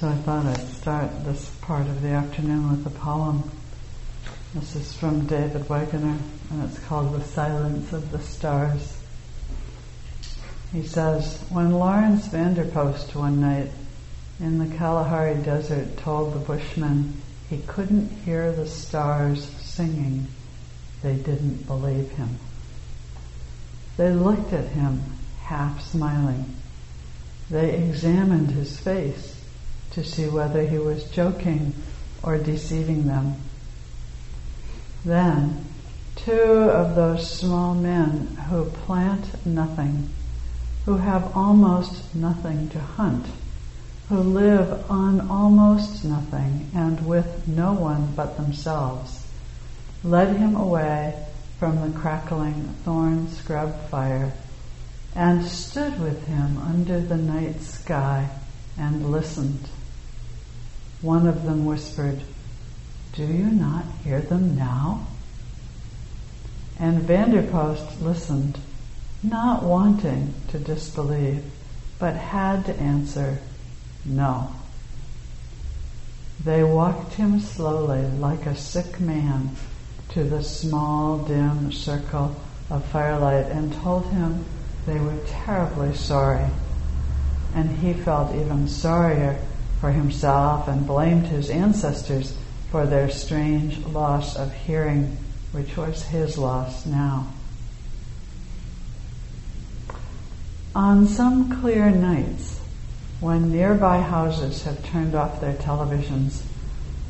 So I thought I'd start this part of the afternoon with a poem. This is from David Wagoner, and it's called The Silence of the Stars. He says, When Laurens van der Post one night in the Kalahari Desert told the Bushmen he couldn't hear the stars singing, they didn't believe him. They looked at him, half smiling. They examined his face to see whether he was joking or deceiving them. Then, two of those small men who plant nothing, who have almost nothing to hunt, who live on almost nothing and with no one but themselves, led him away from the crackling thorn scrub fire and stood with him under the night sky and listened. One of them whispered, Do you not hear them now? And van der Post listened, not wanting to disbelieve, but had to answer, No. They walked him slowly, like a sick man, to the small, dim circle of firelight and told him they were terribly sorry. And he felt even sorrier for himself and blamed his ancestors for their strange loss of hearing, which was his loss now. On some clear nights, when nearby houses have turned off their televisions,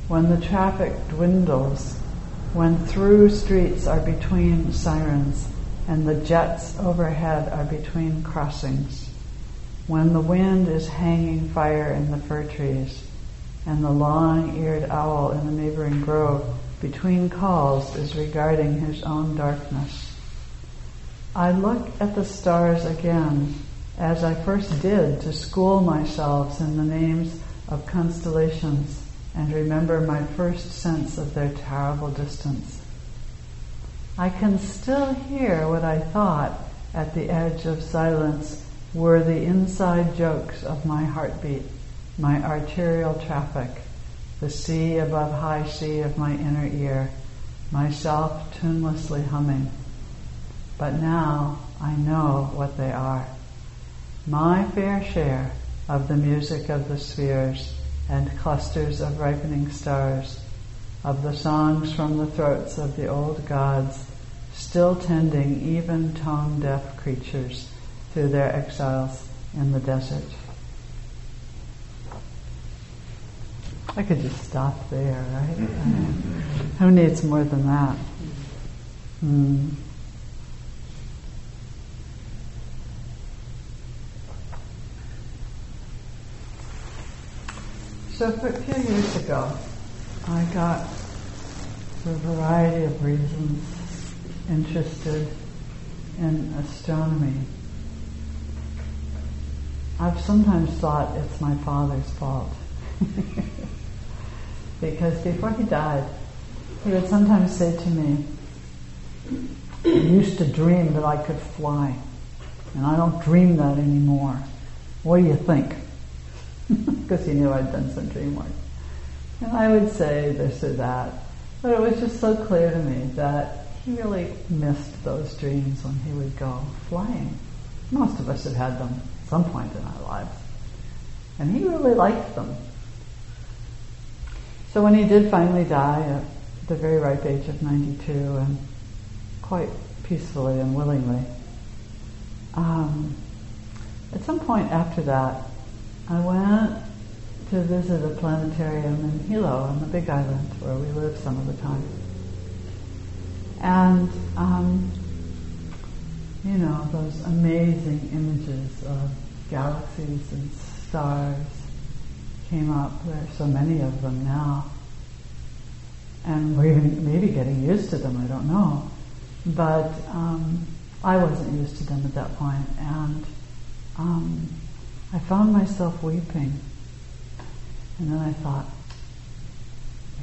when the traffic dwindles, when through streets are between sirens, and the jets overhead are between crossings, when the wind is hanging fire in the fir trees, and the long-eared owl in the neighboring grove between calls is regarding his own darkness. I look at the stars again as I first did to school myself in the names of constellations and remember my first sense of their terrible distance. I can still hear what I thought at the edge of silence were the inside jokes of my heartbeat, my arterial traffic, the sea above high sea of my inner ear, myself tunelessly humming. But now I know what they are. My fair share of the music of the spheres and clusters of ripening stars, of the songs from the throats of the old gods, still tending even tone deaf creatures through their exiles in the desert. I could just stop there, right? who needs more than that? Hmm. So a few years ago, I got, for a variety of reasons, interested in astronomy I've sometimes thought it's my father's fault. because before he died, he would sometimes say to me, I used to dream that I could fly, and I don't dream that anymore. What do you think? Because he knew I'd done some dream work. And I would say this or that. But it was just so clear to me that he really missed those dreams when he would go flying. Most of us have had them some point in our lives. And he really liked them. So when he did finally die at the very ripe age of 92 and quite peacefully and willingly, um, at some point after that, I went to visit a planetarium in Hilo on the Big Island where we live some of the time. And um, you know, those amazing images of galaxies and stars came up. There are so many of them now. And we're even maybe getting used to them, I don't know. But um, I wasn't used to them at that point. point, and um, I found myself weeping. And then I thought,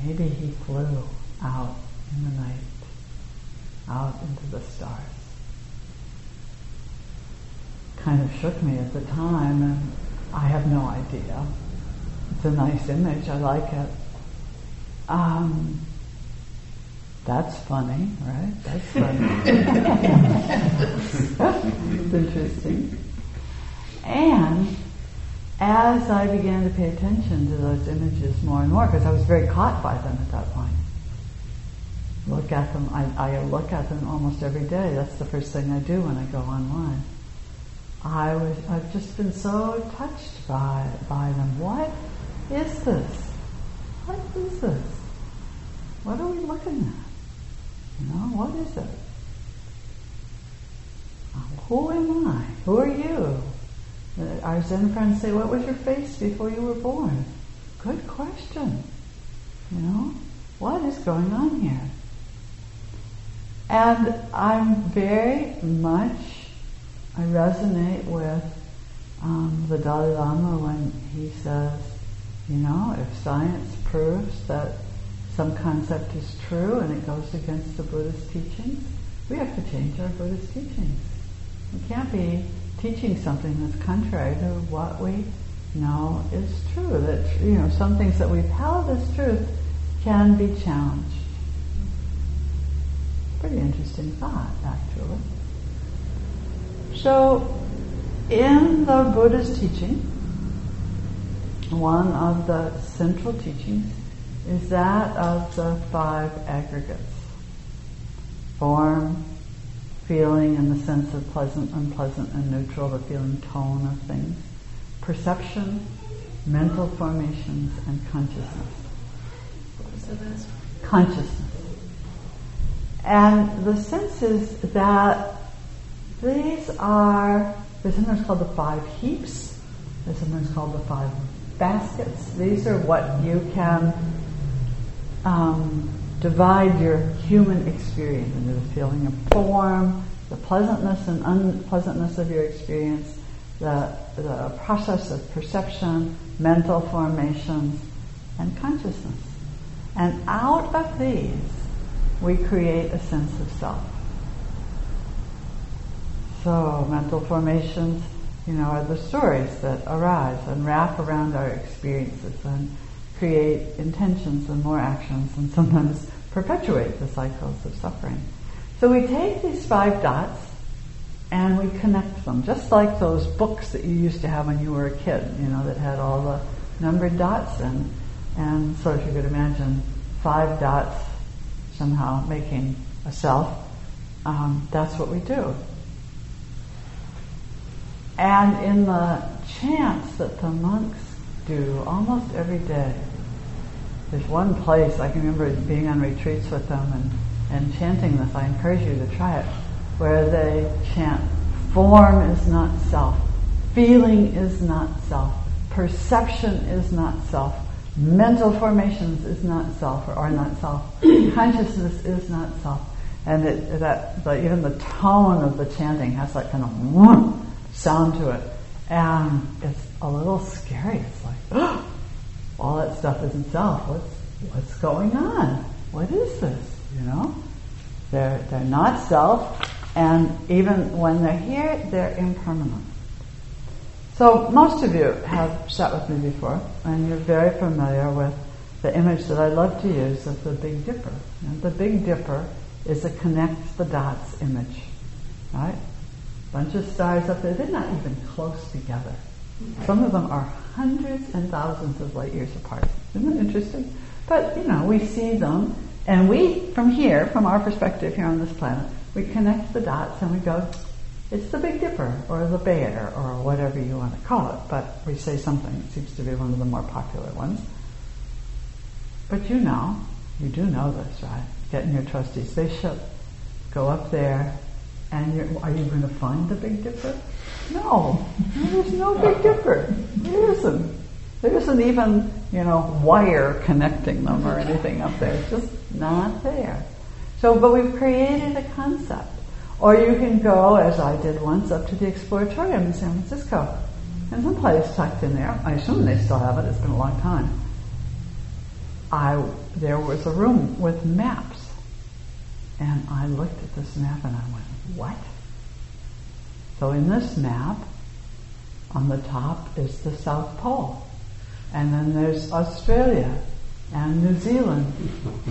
maybe he flew out in the night, out into the stars kind of shook me at the time, and I have no idea. it's a nice image, I like it. Um, that's funny, right? That's funny. it's interesting. And as I began to pay attention to those images more and more, because I was very caught by them at that point, look at them, I, I look at them almost every day. That's the first thing I do when I go online. I was, I've just been so touched by, by them. What is this? What is this? What are we looking at? You know, what is it? Uh, who am I? Who are you? Uh, our Zen friends say, What was your face before you were born? Good question. You know, what is going on here? And I'm very much, I resonate with um, the Dalai Lama when he says, you know, if science proves that some concept is true and it goes against the Buddhist teachings, we have to change our Buddhist teachings. We can't be teaching something that's contrary to what we know is true. That you know, some things that we've held as truth can be challenged. Pretty interesting thought, actually. So, in the Buddha's teaching, one of the central teachings is that of the five aggregates form, feeling in the sense of pleasant, unpleasant, and neutral, the feeling tone of things, perception, mental formations, and consciousness. What was the last Consciousness. And the sense is that these are, there's sometimes called the five heaps, they're sometimes called the five baskets. These are what you can um, divide your human experience into the feeling of form, the pleasantness and unpleasantness of your experience, the, the process of perception, mental formations, and consciousness. And out of these, we create a sense of self. So, mental formations, you know, are the stories that arise and wrap around our experiences and create intentions and more actions and sometimes perpetuate the cycles of suffering. So we take these five dots and we connect them, just like those books that you used to have when you were a kid, you know, that had all the numbered dots and and so if you could imagine five dots somehow making a self, um, that's what we do. And in the chants that the monks do almost every day, there's one place I can remember being on retreats with them and, and chanting this. I encourage you to try it, where they chant, form is not self, feeling is not self, perception is not self, mental formations is not self or are not self, consciousness is not self. And it, that the, even the tone of the chanting has that kind of sound to it, and it's a little scary. It's like, oh, all that stuff isn't self. What's what's going on? What is this? You know, they're they're not self, and even when they're here, they're impermanent. So most of you have sat with me before, and you're very familiar with the image that I love to use of the Big Dipper. And the Big Dipper is a connect the dots image, right? Bunch of stars up there. They're not even close together. Some of them are hundreds and thousands of light years apart. Isn't that interesting? But, you know, we see them, and we, from here, from our perspective here on this planet, we connect the dots and we go, it's the Big Dipper or the Bear or whatever you want to call it, but we say something. It seems to be one of the more popular ones. But you know, you do know this, right? Getting in your trusty spaceship, go up there, and are you going to find the Big Dipper? No, there's no Big Dipper. There isn't. There isn't even, you know, wire connecting them or anything up there. It's just not there. So, but we've created a concept or you can go, as I did once, up to the Exploratorium in San Francisco. And some place tucked in there, I assume they still have it, it's been a long time. I, there was a room with maps. And I looked at this map and I went, what? So in this map, on the top is the South Pole. And then there's Australia and New Zealand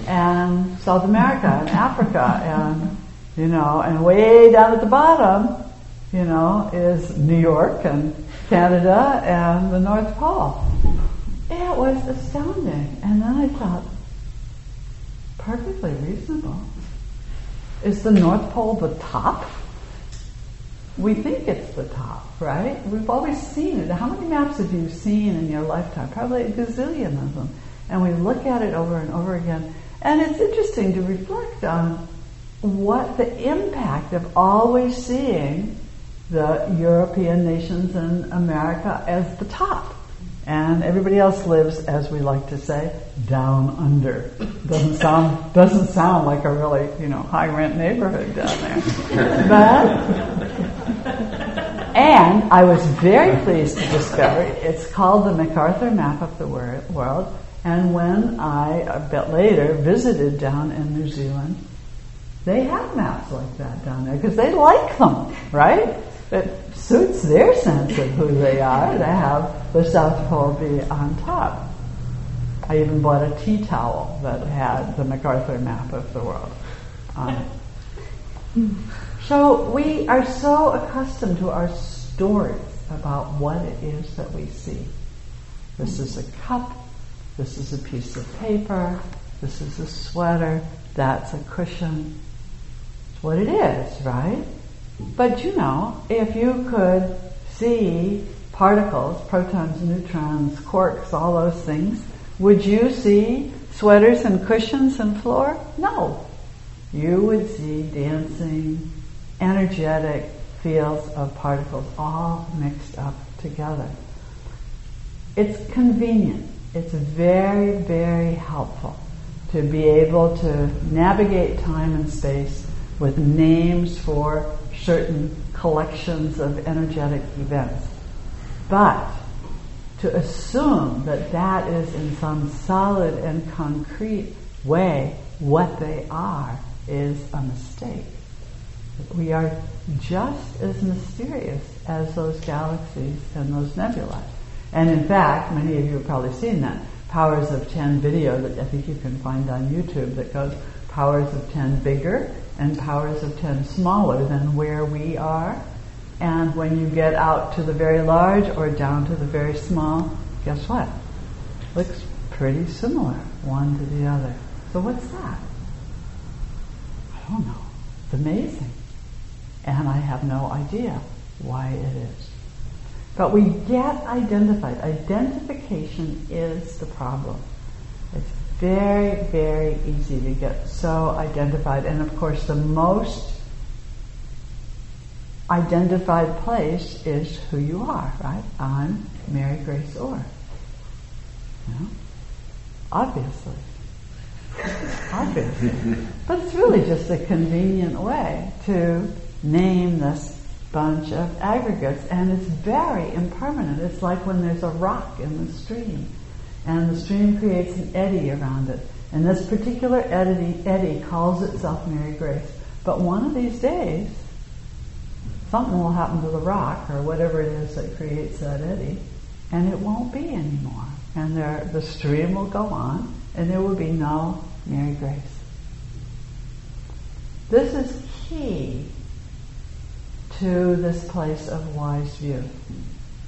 and South America and Africa and, you know, and way down at the bottom, you know, is New York and Canada and the North Pole. It was astounding. And then I thought, perfectly reasonable. Is the North Pole the top? We think it's the top, right? We've always seen it. How many maps have you seen in your lifetime? Probably a gazillion of them. And we look at it over and over again. And it's interesting to reflect on what the impact of always seeing the European nations and America as the top and everybody else lives, as we like to say, down under. Doesn't sound doesn't sound like a really you know high rent neighborhood down there, but. And I was very pleased to discover it's called the McArthur Map of the World. And when I, uh, a bit later, visited down in New Zealand, they have maps like that down there because they like them, right? It suits their sense of who they are to have the South Pole be on top. I even bought a tea towel that had the McArthur map of the world on it. So we are so accustomed to our stories about what it is that we see. This is a cup, this is a piece of paper, this is a sweater, that's a cushion. It's what it is, right? But you know, if you could see particles, protons, neutrons, quarks, all those things, would you see sweaters and cushions and floor? No. You would see dancing, energetic fields of particles all mixed up together. It's convenient. It's very, very helpful to be able to navigate time and space with names for certain collections of energetic events. But to assume that that is in some solid and concrete way what they are is a mistake. We are just as mysterious as those galaxies and those nebulae. And in fact, many of you have probably seen that Powers of 10 video that I think you can find on YouTube that goes powers of 10 bigger and powers of 10 smaller than where we are. And when you get out to the very large or down to the very small, guess what? Looks pretty similar, one to the other. So what's that? I don't know. It's amazing. And I have no idea why it is. But we get identified. Identification is the problem. Very, very easy to get so identified. And of course, the most identified place is who you are, right? I'm Mary Grace Orr. You know? Obviously. Obviously. but it's really just a convenient way to name this bunch of aggregates, and it's very impermanent. It's like when there's a rock in the stream and the stream creates an eddy around it. And this particular eddy, eddy calls itself Mary Grace. But one of these days, something will happen to the rock or whatever it is that creates that eddy, and it won't be anymore. And there, the stream will go on, and there will be no Mary Grace. This is key to this place of wise view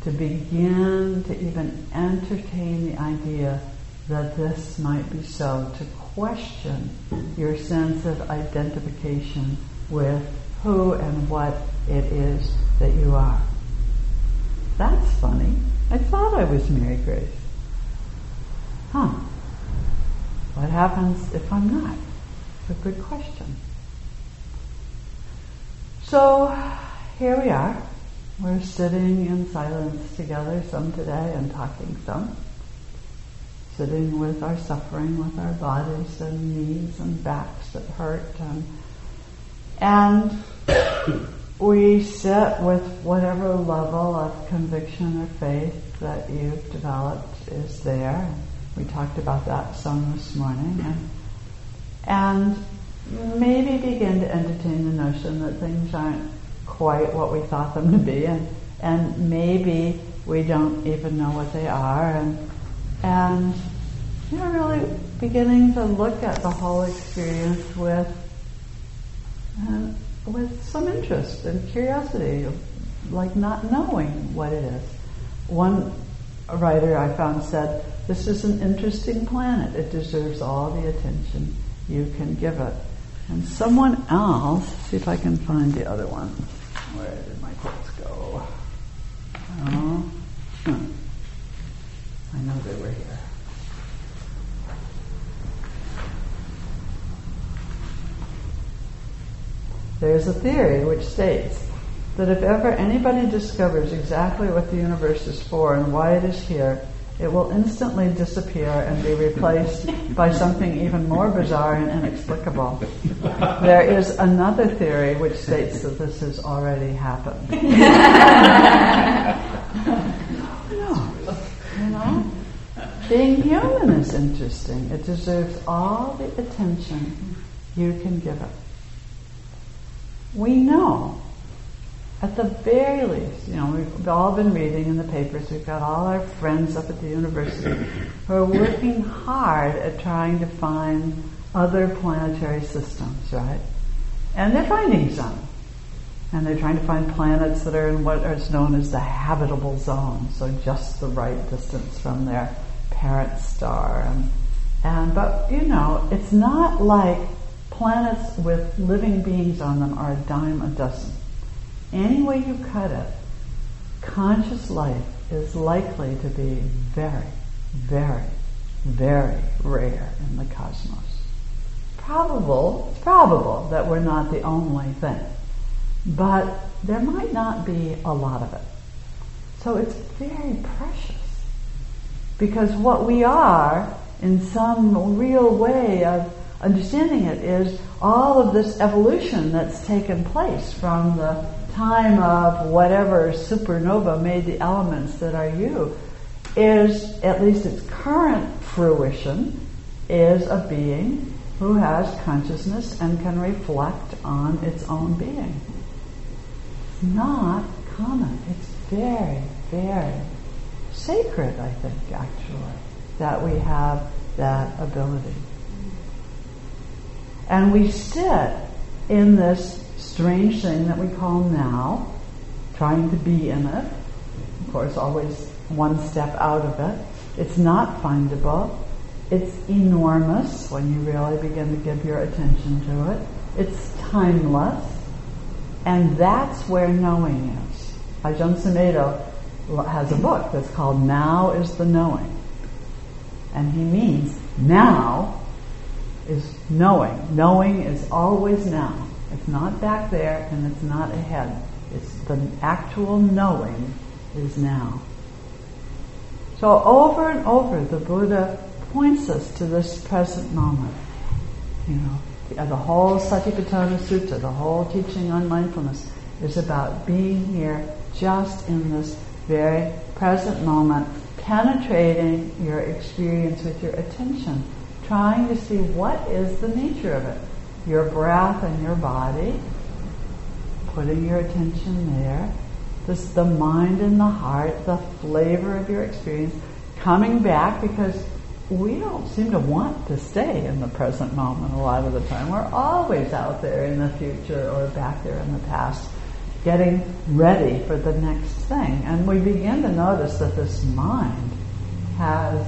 to begin to even entertain the idea that this might be so, to question your sense of identification with who and what it is that you are. That's funny. I thought I was Mary Grace. Huh. What happens if I'm not? It's a good question. So here we are. We're sitting in silence together, some today, and talking some. Sitting with our suffering, with our bodies and knees and backs that hurt. And, and we sit with whatever level of conviction or faith that you've developed is there. We talked about that some this morning. And, and maybe begin to entertain the notion that things aren't quite what we thought them to be, and, and maybe we don't even know what they are, and and you know, really beginning to look at the whole experience with uh, with some interest and curiosity, like not knowing what it is. One writer I found said, "This is an interesting planet. It deserves all the attention you can give it." And someone else, see if I can find the other one. Where did my quotes go? Oh, hmm. I know they were here. There's a theory which states that if ever anybody discovers exactly what the universe is for and why it is here, it will instantly disappear and be replaced by something even more bizarre and inexplicable. There is another theory which states that this has already happened. no, you know? Being human is interesting. It deserves all the attention you can give it. We know at the very least, you know, we've all been reading in the papers, we've got all our friends up at the university who are working hard at trying to find other planetary systems, right? And they're finding some. And they're trying to find planets that are in what is known as the habitable zone, so just the right distance from their parent star. And, and but you know, it's not like planets with living beings on them are a dime a dozen any way you cut it, conscious life is likely to be very, very, very rare in the cosmos. Probable, probable that we're not the only thing, but there might not be a lot of it. So it's very precious. Because what we are, in some real way of understanding it, is all of this evolution that's taken place from the time of whatever supernova made the elements that are you is, at least its current fruition, is a being who has consciousness and can reflect on its own being. It's not common. It's very, very sacred, I think, actually, that we have that ability. And we sit in this strange thing that we call now, trying to be in it. Of course, always one step out of it. It's not findable. It's enormous when you really begin to give your attention to it. It's timeless. And that's where knowing is. Ajahn Sumedho has a book that's called Now is the Knowing. And he means now is knowing. Knowing is always now. It's not back there and it's not ahead. It's the actual knowing is now. So over and over the Buddha points us to this present moment. You know, the, whole Satipatthana Sutta, the whole teaching on mindfulness is about being here just in this very present moment, penetrating your experience with your attention, trying to see what is the nature of it your breath and your body, putting your attention there. This the mind and the heart, the flavor of your experience, coming back because we don't seem to want to stay in the present moment a lot of the time. We're always out there in the future or back there in the past, getting ready for the next thing. And we begin to notice that this mind has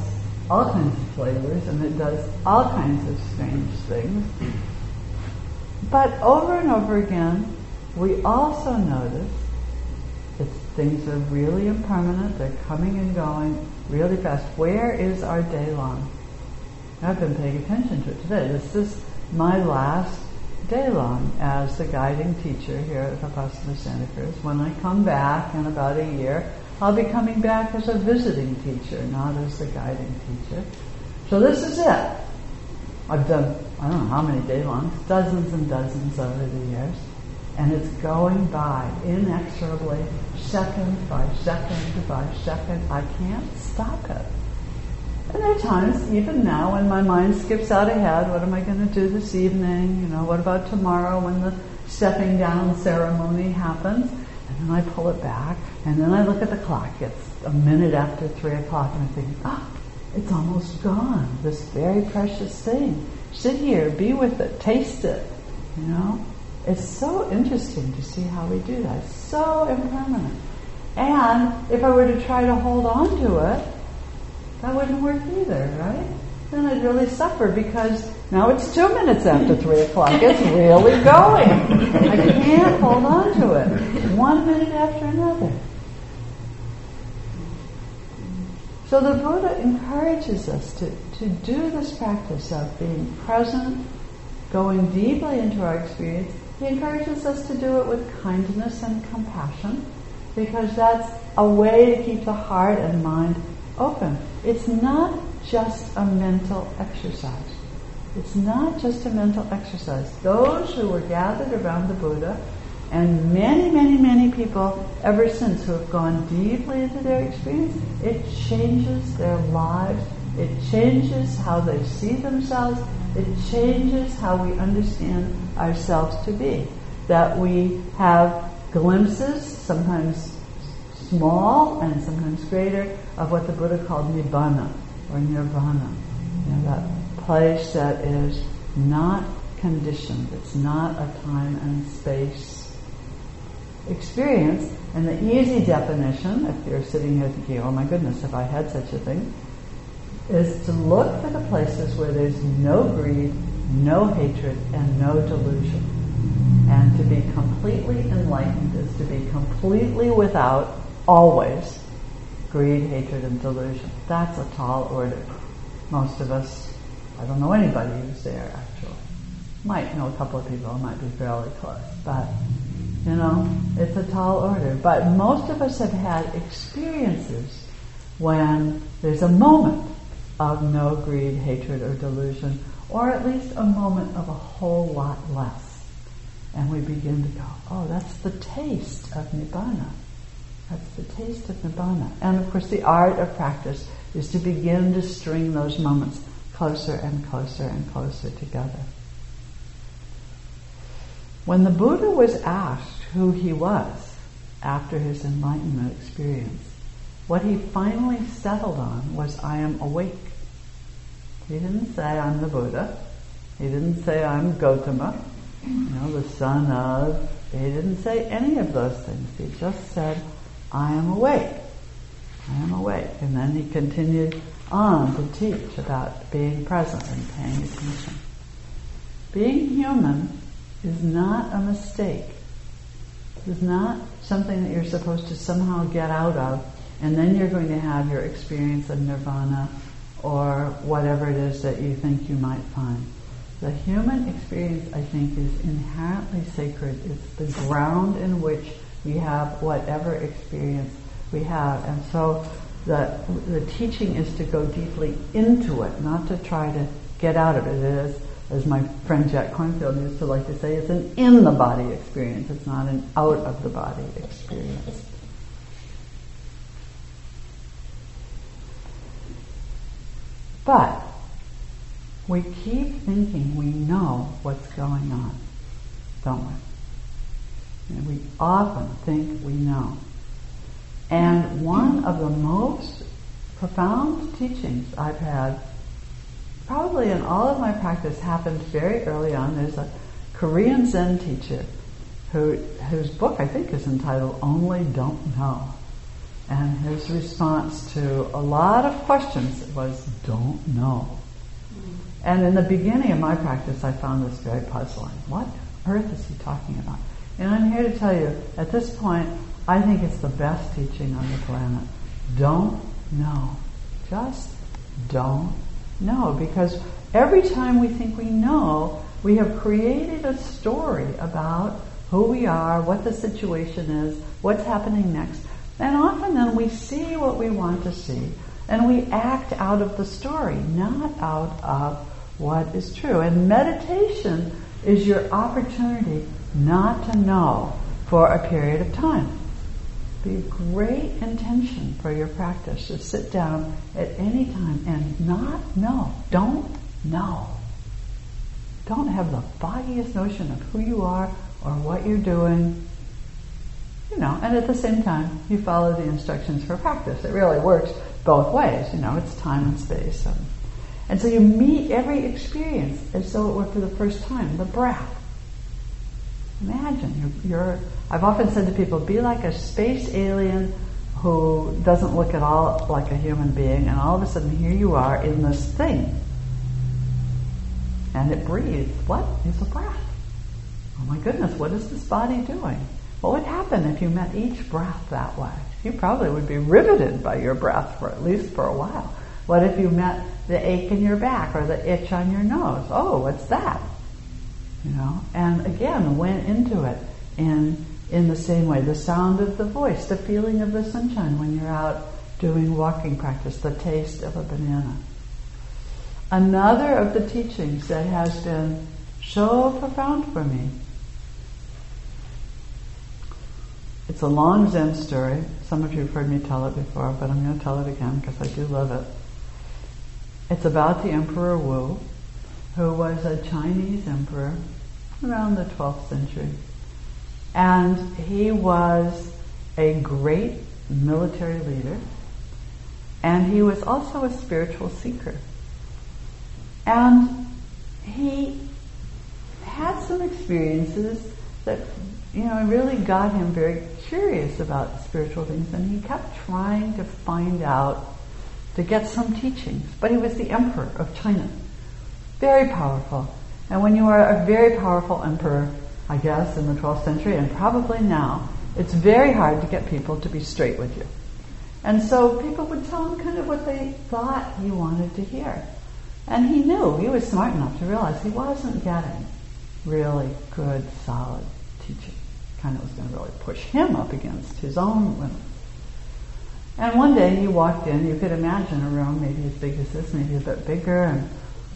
all kinds of flavors and it does all kinds of strange things. But over and over again, we also notice that things are really impermanent, they're coming and going really fast. Where is our day long? I've been paying attention to it today. This is my last day long as the guiding teacher here at Vipassana Santa Cruz. When I come back in about a year, I'll be coming back as a visiting teacher, not as the guiding teacher. So this is it. I've done, I don't know how many day longs, dozens and dozens over the years. And it's going by inexorably, second by second by second. I can't stop it. And there are times, even now, when my mind skips out ahead, what am I going to do this evening? You know, what about tomorrow when the stepping down ceremony happens? And then I pull it back, and then I look at the clock. It's a minute after three o'clock, and I think, ah, it's almost gone. This very precious thing. Sit here, be with it, taste it. You know, it's so interesting to see how we do that. So impermanent. And if I were to try to hold on to it, that wouldn't work either, right? Then I'd really suffer because now it's two minutes after three o'clock. It's really going. I can't hold on to it. One minute after another. So the Buddha encourages us to, to do this practice of being present, going deeply into our experience. He encourages us to do it with kindness and compassion because that's a way to keep the heart and mind open. It's not just a mental exercise. It's not just a mental exercise. Those who were gathered around the Buddha and many, many, many people ever since who have gone deeply into their experience, it changes their lives. It changes how they see themselves. It changes how we understand ourselves to be. That we have glimpses, sometimes small and sometimes greater, of what the Buddha called nibbana or nirvana. You know, that place that is not conditioned. It's not a time and space experience. And the easy definition, if you're sitting here thinking, oh my goodness, if I had such a thing, is to look for the places where there's no greed, no hatred, and no delusion. And to be completely enlightened is to be completely without, always, greed, hatred, and delusion. That's a tall order. Most of us, I don't know anybody who's there actually. Might know a couple of people, might be fairly close, but you know, it's a tall order. But most of us have had experiences when there's a moment of no greed, hatred, or delusion, or at least a moment of a whole lot less. And we begin to go, oh, that's the taste of Nibbana. That's the taste of Nibbana. And of course, the art of practice is to begin to string those moments closer and closer and closer together. When the Buddha was asked who he was after his enlightenment experience, what he finally settled on was, I am awake. He didn't say, I'm the Buddha. He didn't say, I'm Gotama, you know, the son of. He didn't say any of those things. He just said, I am awake. I am awake. And then he continued on to teach about being present and paying attention. Being human is not a mistake. It's not something that you're supposed to somehow get out of, and then you're going to have your experience of nirvana or whatever it is that you think you might find. The human experience, I think, is inherently sacred. It's the ground in which we have whatever experience we have. And so the, the teaching is to go deeply into it, not to try to get out of it. It is as my friend Jack Kornfield used to like to say, it's an in the body experience. It's not an out of the body experience. But we keep thinking we know what's going on, don't we? And we often think we know. And one of the most profound teachings I've had probably in all of my practice happened very early on. There's a Korean Zen teacher who, whose book I think is entitled Only Don't Know. And his response to a lot of questions was, don't know. And in the beginning of my practice, I found this very puzzling. What earth is he talking about? And I'm here to tell you, at this point, I think it's the best teaching on the planet. Don't know. Just don't no, because every time we think we know, we have created a story about who we are, what the situation is, what's happening next. And often then we see what we want to see and we act out of the story, not out of what is true. And meditation is your opportunity not to know for a period of time be a great intention for your practice to sit down at any time and not know. Don't know. Don't have the foggiest notion of who you are or what you're doing. You know, and at the same time, you follow the instructions for practice. It really works both ways, you know, it's time and space. And, and so you meet every experience as though it were for the first time, the breath. Imagine, you're, you're I've often said to people, be like a space alien who doesn't look at all like a human being, and all of a sudden here you are in this thing. And it breathes. What is a breath? Oh my goodness, what is this body doing? What would happen if you met each breath that way? You probably would be riveted by your breath for at least for a while. What if you met the ache in your back or the itch on your nose? Oh, what's that? You know, and again went into it in in the same way. The sound of the voice, the feeling of the sunshine when you're out doing walking practice, the taste of a banana. Another of the teachings that has been so profound for me. It's a long Zen story. Some of you have heard me tell it before, but I'm going to tell it again because I do love it. It's about the Emperor Wu, who was a Chinese emperor around the 12th century. And he was a great military leader, and he was also a spiritual seeker. And he had some experiences that, you know, really got him very curious about spiritual things, and he kept trying to find out, to get some teachings. But he was the emperor of China. Very powerful. And when you are a very powerful emperor, I guess, in the 12th century, and probably now, it's very hard to get people to be straight with you. And so people would tell him kind of what they thought he wanted to hear. And he knew, he was smart enough to realize he wasn't getting really good, solid teaching. Kind of was going to really push him up against his own limits. And one day he walked in, you could imagine a room maybe as big as this, maybe a bit bigger, and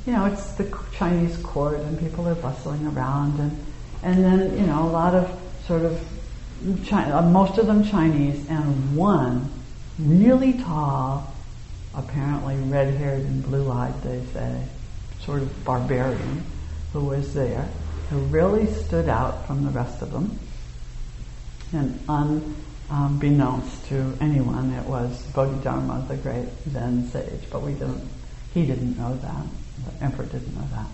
you know, it's the Chinese court and people are bustling around and and then you know a lot of sort of China, uh, most of them Chinese, and one really tall, apparently red-haired and blue-eyed, they say, sort of barbarian, who was there, who really stood out from the rest of them, and unbeknownst to anyone, it was Bodhidharma, the great Zen sage, but we didn't. He didn't know that. The emperor didn't know that.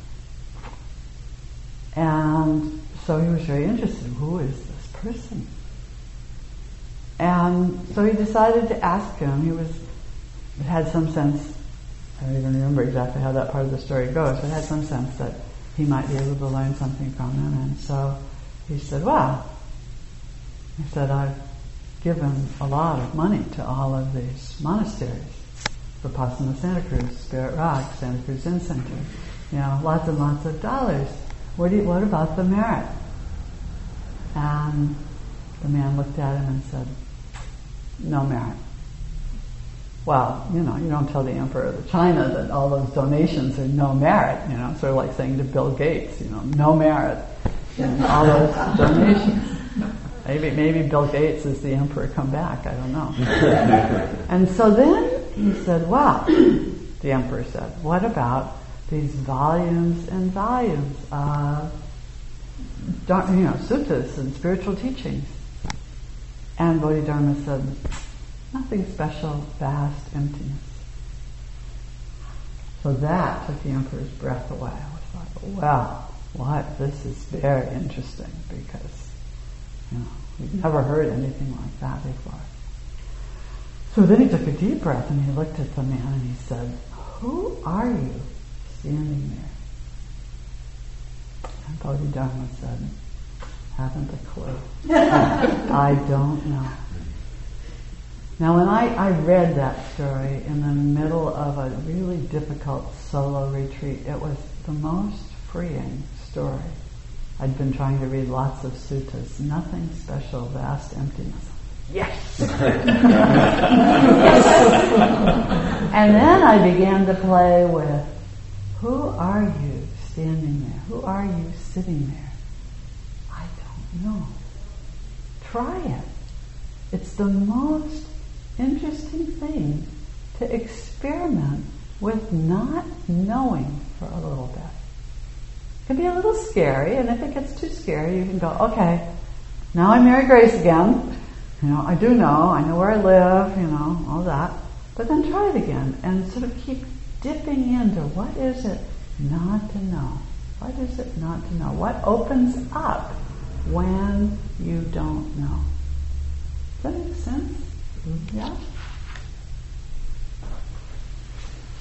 And so he was very interested. Who is this person? And so he decided to ask him. He was had some sense. I don't even remember exactly how that part of the story goes, but had some sense that he might be able to learn something from him. And so he said, "Well," he said, "I've given a lot of money to all of these monasteries, Vipassana Santa Cruz, Spirit Rock, Santa Cruz Zen Center, you know, lots and lots of dollars." What, you, what about the merit? And the man looked at him and said, No merit. Well, you know, you don't tell the emperor of China that all those donations are no merit, you know, sort of like saying to Bill Gates, you know, no merit in all those donations. Maybe, maybe Bill Gates is the emperor come back, I don't know. and so then he said, well, the emperor said, what about these volumes and volumes of you know, suttas and spiritual teachings. And Bodhidharma said, nothing special, vast emptiness. So that took the emperor's breath away. I was like, well, what? This is very interesting because, you know, we've never heard anything like that before. So then he took a deep breath and he looked at the man and he said, who are you? standing there. And Bodhidharma said, haven't a clue. I don't know. Now, when I, I read that story in the middle of a really difficult solo retreat, it was the most freeing story. I'd been trying to read lots of suttas, nothing special, vast emptiness. Yes! yes! and then I began to play with who are you standing there? Who are you sitting there? I don't know. Try it. It's the most interesting thing to experiment with not knowing for a little bit. It can be a little scary, and if it gets too scary, you can go, okay, now I'm Mary Grace again. You know, I do know, I know where I live, you know, all that. But then try it again and sort of keep dipping into what is it not to know? What is it not to know? What opens up when you don't know? Does that make sense? Mm-hmm. Yeah?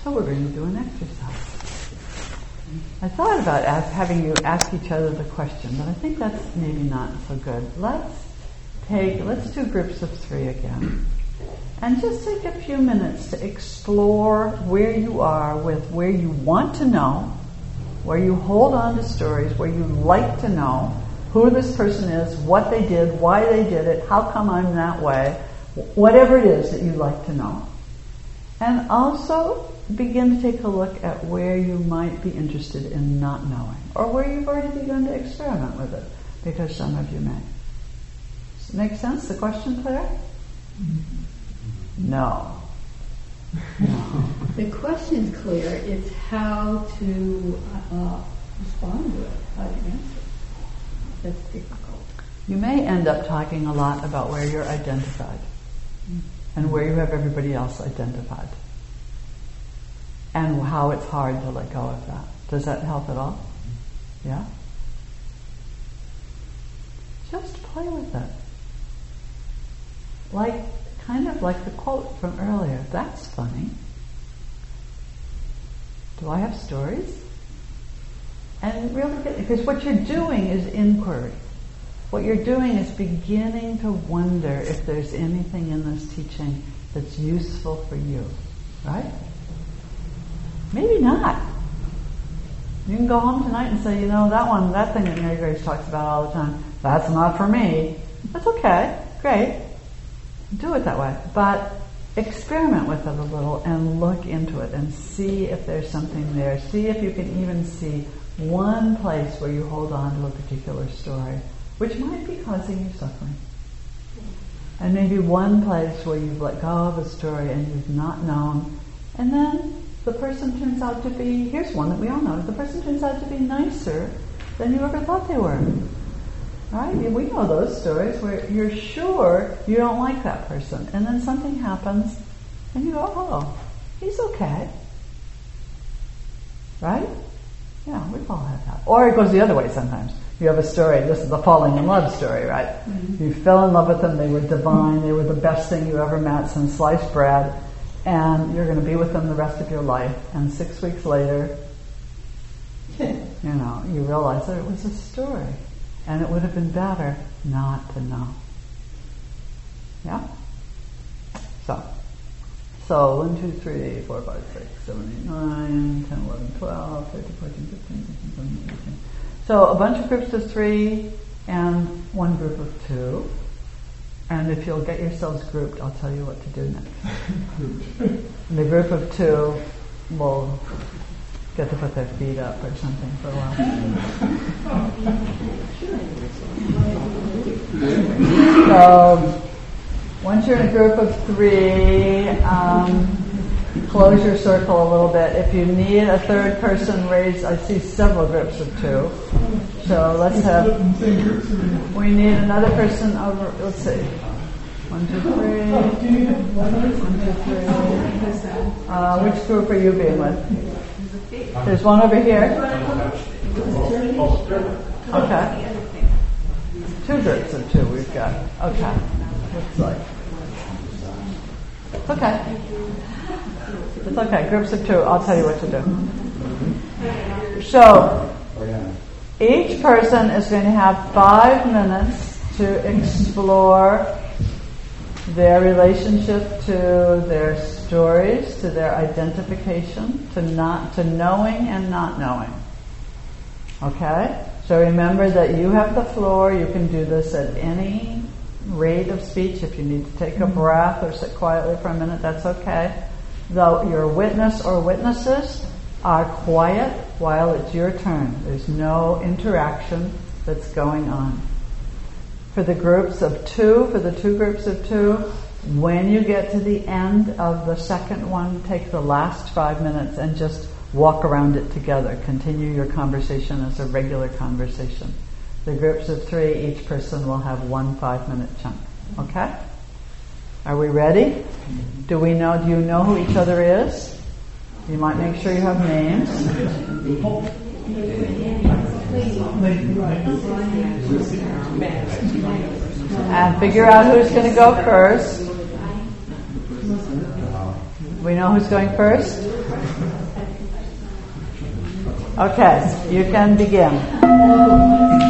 So we're going to do an exercise. I thought about having you ask each other the question, but I think that's maybe not so good. Let's take, let's do groups of three again. And just take a few minutes to explore where you are with where you want to know, where you hold on to stories, where you like to know who this person is, what they did, why they did it, how come I'm that way, whatever it is that you like to know. And also begin to take a look at where you might be interested in not knowing, or where you've already begun to experiment with it, because some of you may. Make sense? The question Claire? No. No. the question's clear. It's how to uh, respond to it, how to answer. That's difficult. You may end up talking a lot about where you're identified and where you have everybody else identified and how it's hard to let go of that. Does that help at all? Yeah? Just play with it. Like, kind of like the quote from earlier. That's funny. Do I have stories? And really, because what you're doing is inquiry. What you're doing is beginning to wonder if there's anything in this teaching that's useful for you, right? Maybe not. You can go home tonight and say, you know, that one, that thing that Mary Grace talks about all the time, that's not for me. That's okay. Great. Do it that way. But experiment with it a little and look into it and see if there's something there. See if you can even see one place where you hold on to a particular story, which might be causing you suffering. And maybe one place where you've let go of a story and you've not known. And then the person turns out to be, here's one that we all know, the person turns out to be nicer than you ever thought they were. Right? We know those stories where you're sure you don't like that person, and then something happens, and you go, oh, he's okay. Right? Yeah, we've all had that. Or it goes the other way sometimes. You have a story, this is the falling in love story, right? Mm-hmm. You fell in love with them, they were divine, they were the best thing you ever met, some sliced bread, and you're going to be with them the rest of your life. And six weeks later, you know, you realize that it was a story. And it would have been better not to know. Yeah? So, so 1, 2, 3, 4, 5, 6, 7, 8, 9, 10, 11, 12, 13, 14, 15, 16, 17, 18. So a bunch of groups of three and one group of two. And if you'll get yourselves grouped, I'll tell you what to do next. the group of two will get to put their feet up or something for a while. so, once you're in a group of three, um, close your circle a little bit. If you need a third person, raise. I see several groups of two. So let's have. We need another person over. Let's see. One, two, three. One, two, three. Uh, which group are you being with? There's one over here. Okay. Two groups of two we've got. Okay. Looks like. Okay. It's okay. Groups of two. I'll tell you what to do. So, each person is going to have five minutes to explore their relationship to their stories, to their identification, to not to knowing and not knowing. Okay? So remember that you have the floor, you can do this at any rate of speech. If you need to take a mm-hmm. breath or sit quietly for a minute, that's okay. Though your witness or witnesses are quiet while it's your turn. There's no interaction that's going on. For the groups of two, for the two groups of two, when you get to the end of the second one, take the last five minutes and just walk around it together. Continue your conversation as a regular conversation. The groups of three, each person will have one five minute chunk. Okay? Are we ready? Do we know, do you know who each other is? You might make sure you have names. And figure out who's going to go first. We know who's going first? Okay, you can begin.